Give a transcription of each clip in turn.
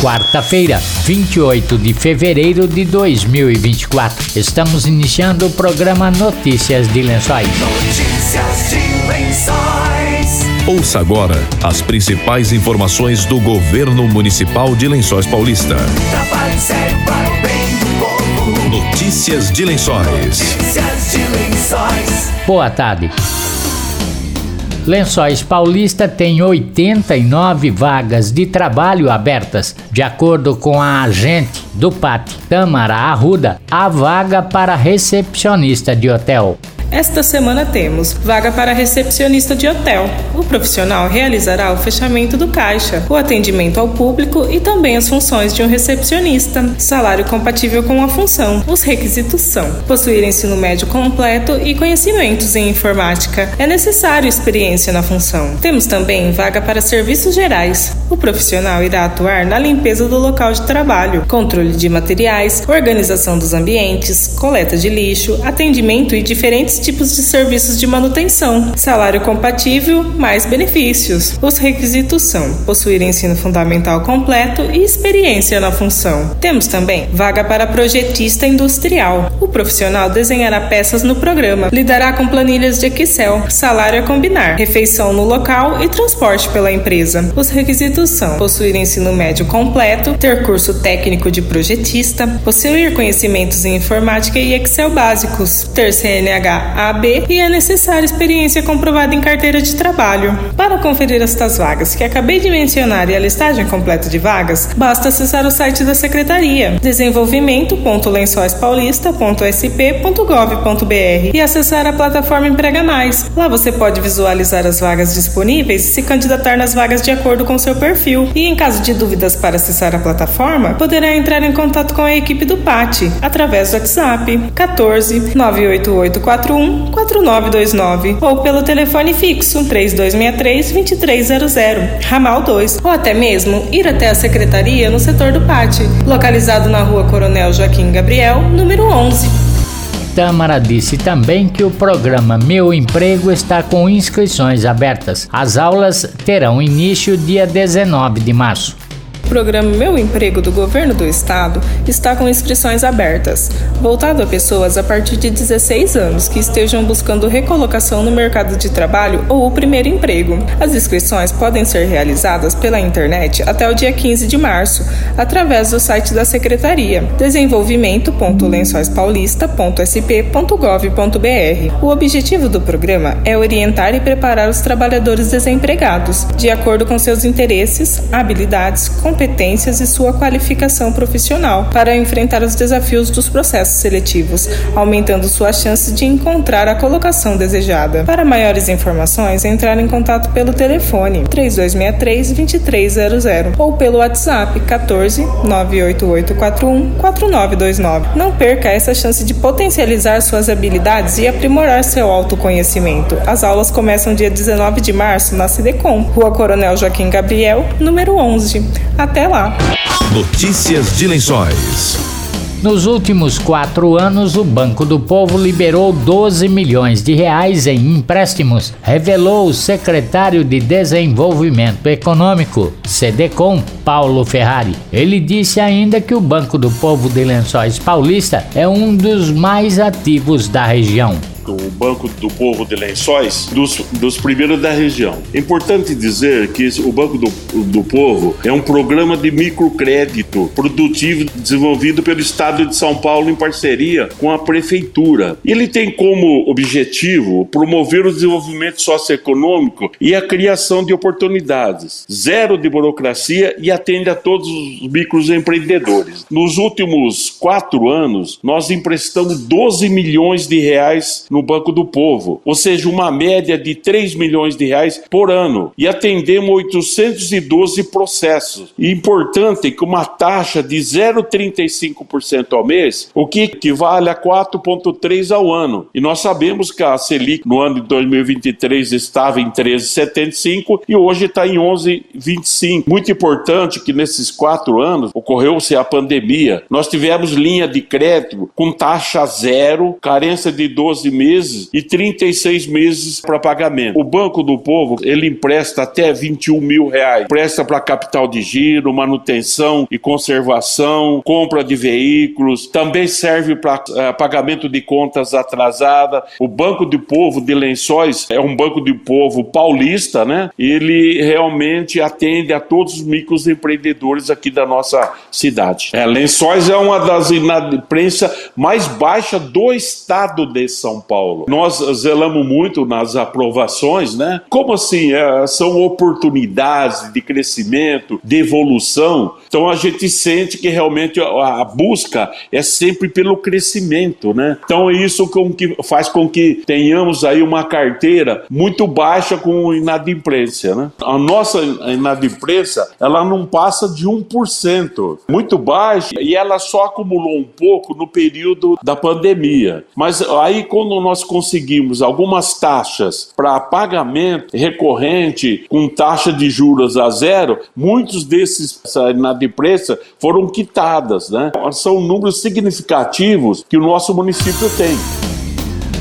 quarta-feira, 28 de fevereiro de 2024. Estamos iniciando o programa Notícias de Lençóis. Notícias de Lençóis. Ouça agora as principais informações do governo municipal de Lençóis Paulista. Notícias de Lençóis. Notícias de Lençóis. Boa tarde. Lençóis Paulista tem 89 vagas de trabalho abertas. De acordo com a agente do PAT, Tamara Arruda, a vaga para recepcionista de hotel. Esta semana temos vaga para recepcionista de hotel. O profissional realizará o fechamento do caixa, o atendimento ao público e também as funções de um recepcionista. Salário compatível com a função. Os requisitos são: possuir ensino médio completo e conhecimentos em informática. É necessário experiência na função. Temos também vaga para serviços gerais. O profissional irá atuar na limpeza do local de trabalho, controle de materiais, organização dos ambientes, coleta de lixo, atendimento e diferentes tipos de serviços de manutenção, salário compatível, mais benefícios. Os requisitos são possuir ensino fundamental completo e experiência na função. Temos também vaga para projetista industrial. O profissional desenhará peças no programa, lidará com planilhas de Excel, salário a combinar, refeição no local e transporte pela empresa. Os requisitos são possuir ensino médio completo, ter curso técnico de projetista, possuir conhecimentos em informática e Excel básicos, ter CNH AB e é necessária experiência comprovada em carteira de trabalho. Para conferir estas vagas que acabei de mencionar e a listagem completa de vagas, basta acessar o site da Secretaria desenvolvimento.lençoispaulista.sp.gov.br e acessar a plataforma Emprega Mais. Lá você pode visualizar as vagas disponíveis e se candidatar nas vagas de acordo com seu perfil. E em caso de dúvidas para acessar a plataforma, poderá entrar em contato com a equipe do PAT através do WhatsApp 14 98841 4929 ou pelo telefone fixo 3263 2300, ramal 2, ou até mesmo ir até a secretaria no setor do PAT, localizado na rua Coronel Joaquim Gabriel, número 11. Tâmara disse também que o programa Meu Emprego está com inscrições abertas. As aulas terão início dia 19 de março. O programa Meu Emprego do Governo do Estado está com inscrições abertas, voltado a pessoas a partir de 16 anos que estejam buscando recolocação no mercado de trabalho ou o primeiro emprego. As inscrições podem ser realizadas pela internet até o dia 15 de março, através do site da Secretaria desenvolvimento.lençoispaulista.sp.gov.br. O objetivo do programa é orientar e preparar os trabalhadores desempregados, de acordo com seus interesses, habilidades, competências e sua qualificação profissional para enfrentar os desafios dos processos seletivos, aumentando sua chance de encontrar a colocação desejada. Para maiores informações, entrar em contato pelo telefone 3263 2300 ou pelo WhatsApp 14 98841 4929. Não perca essa chance de potencializar suas habilidades e aprimorar seu autoconhecimento. As aulas começam dia 19 de março na Cidecom, Rua Coronel Joaquim Gabriel, número 11. Até lá! Notícias de Lençóis. Nos últimos quatro anos, o Banco do Povo liberou 12 milhões de reais em empréstimos, revelou o secretário de Desenvolvimento Econômico, CDCOM, Paulo Ferrari. Ele disse ainda que o Banco do Povo de Lençóis Paulista é um dos mais ativos da região o Banco do Povo de Lençóis, dos, dos primeiros da região. É importante dizer que o Banco do, do Povo é um programa de microcrédito produtivo desenvolvido pelo Estado de São Paulo em parceria com a Prefeitura. Ele tem como objetivo promover o desenvolvimento socioeconômico e a criação de oportunidades, zero de burocracia e atende a todos os microempreendedores. Nos últimos quatro anos, nós emprestamos 12 milhões de reais no Banco do Povo, ou seja, uma média de 3 milhões de reais por ano, e atendemos 812 processos. E importante que uma taxa de 0,35% ao mês, o que equivale a 4,3% ao ano. E nós sabemos que a Selic no ano de 2023 estava em 13,75% e hoje está em 11,25%. Muito importante que nesses quatro anos ocorreu-se a pandemia. Nós tivemos linha de crédito com taxa zero, carência de 12 meses meses e 36 meses para pagamento. O Banco do Povo, ele empresta até 21 mil reais. Presta para capital de giro, manutenção e conservação, compra de veículos, também serve para uh, pagamento de contas atrasada. O Banco do Povo de Lençóis é um banco de povo paulista, né? Ele realmente atende a todos os microempreendedores aqui da nossa cidade. É, Lençóis é uma das inadimplências mais baixas do estado de São Paulo. Nós zelamos muito nas aprovações, né? Como assim? É, são oportunidades de crescimento, de evolução. Então a gente sente que realmente a, a busca é sempre pelo crescimento, né? Então é isso com que faz com que tenhamos aí uma carteira muito baixa com inadimplência, né? A nossa inadimplência, ela não passa de 1%, muito baixa, e ela só acumulou um pouco no período da pandemia. Mas aí quando nós conseguimos algumas taxas para pagamento recorrente com taxa de juros a zero, muitos desses inadimplência foram quitadas, né? São números significativos que o nosso município tem.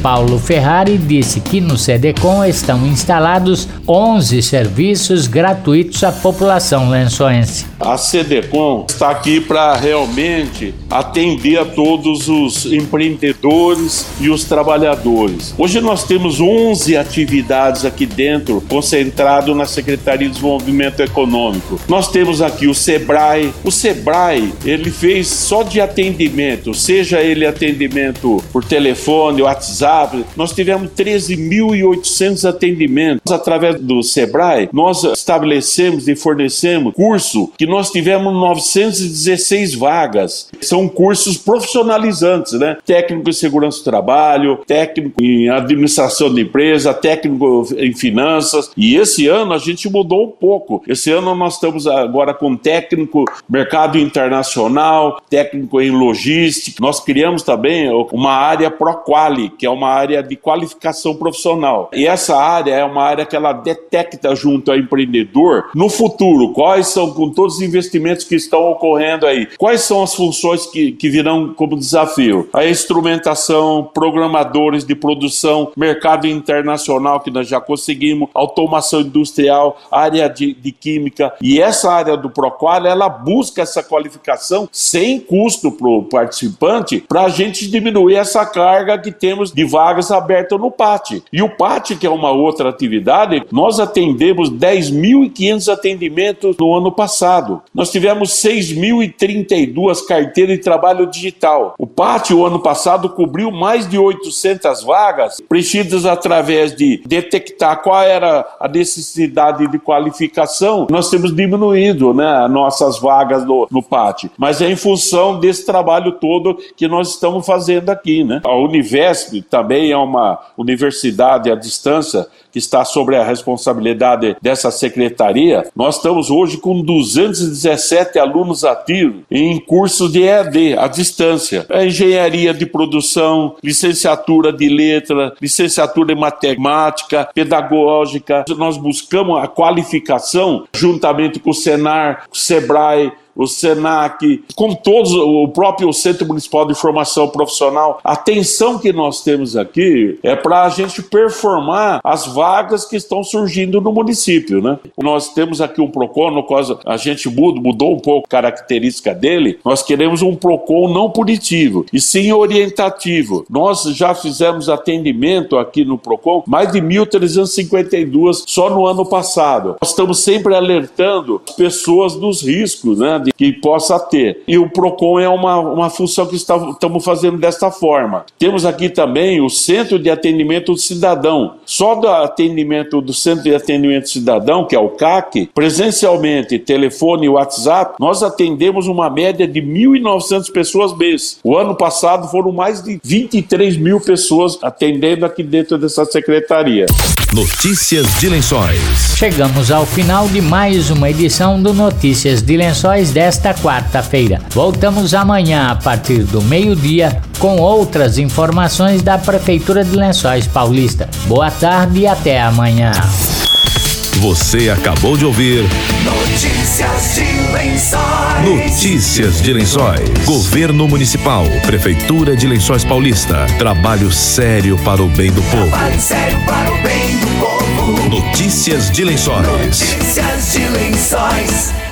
Paulo Ferrari disse que no SEDECOM estão instalados 11 serviços gratuitos à população lençoense. A SEDECOM está aqui para realmente atender a todos os empreendedores e os trabalhadores. Hoje nós temos 11 atividades aqui dentro, concentrado na Secretaria de Desenvolvimento Econômico. Nós temos aqui o SEBRAE. O SEBRAE, ele fez só de atendimento, seja ele atendimento por telefone, WhatsApp, WhatsApp. Nós tivemos 13.800 atendimentos através do Sebrae. Nós estabelecemos e fornecemos curso que nós tivemos 916 vagas. São cursos profissionalizantes, né? Técnico em segurança do trabalho, técnico em administração de empresa, técnico em finanças. E esse ano a gente mudou um pouco. Esse ano nós estamos agora com técnico mercado internacional, técnico em logística. Nós criamos também uma área ProQuali, que é uma área de qualificação profissional. E essa área é uma área que ela detecta junto ao empreendedor no futuro quais são, com todos os investimentos que estão ocorrendo aí, quais são as funções que, que virão como desafio. A instrumentação, programadores de produção, mercado internacional que nós já conseguimos, automação industrial, área de, de química. E essa área do Proqual, ela busca essa qualificação sem custo para o participante para a gente diminuir essa carga que temos de vagas abertas no PAT. E o PAT, que é uma outra atividade, nós atendemos 10.500 atendimentos no ano passado. Nós tivemos 6.032 carteiras de trabalho digital. O PAT, o ano passado, cobriu mais de 800 vagas, preenchidas através de detectar qual era a necessidade de qualificação. Nós temos diminuído né, nossas vagas no, no PAT, mas é em função desse trabalho todo que nós estamos fazendo aqui. Né? A Univesp está também é uma universidade à distância que está sobre a responsabilidade dessa secretaria. Nós estamos hoje com 217 alunos ativos em cursos de EAD à distância. É engenharia de produção, licenciatura de letra, licenciatura em matemática, pedagógica. Nós buscamos a qualificação juntamente com o Senar, o Sebrae, o SENAC, com todos, o próprio Centro Municipal de Formação Profissional. A atenção que nós temos aqui é para a gente performar as vagas que estão surgindo no município, né? Nós temos aqui um PROCON, no qual a gente mudou, mudou um pouco a característica dele. Nós queremos um PROCON não punitivo, e sim orientativo. Nós já fizemos atendimento aqui no PROCON, mais de 1.352 só no ano passado. Nós estamos sempre alertando as pessoas dos riscos, né? Que possa ter. E o PROCON é uma, uma função que está, estamos fazendo desta forma. Temos aqui também o Centro de Atendimento do Cidadão. Só do atendimento do Centro de Atendimento do Cidadão, que é o CAC, presencialmente, telefone e WhatsApp, nós atendemos uma média de 1.900 pessoas mês. O ano passado foram mais de 23 mil pessoas atendendo aqui dentro dessa secretaria. Notícias de Lençóis. Chegamos ao final de mais uma edição do Notícias de Lençóis desta quarta-feira. Voltamos amanhã a partir do meio-dia com outras informações da Prefeitura de Lençóis Paulista. Boa tarde e até amanhã. Você acabou de ouvir Notícias de Lençóis. Notícias de Lençóis. Governo Municipal, Prefeitura de Lençóis Paulista. Trabalho sério para o bem do povo. Trabalho sério para o bem do povo. Notícias de Lençóis. Notícias de Lençóis.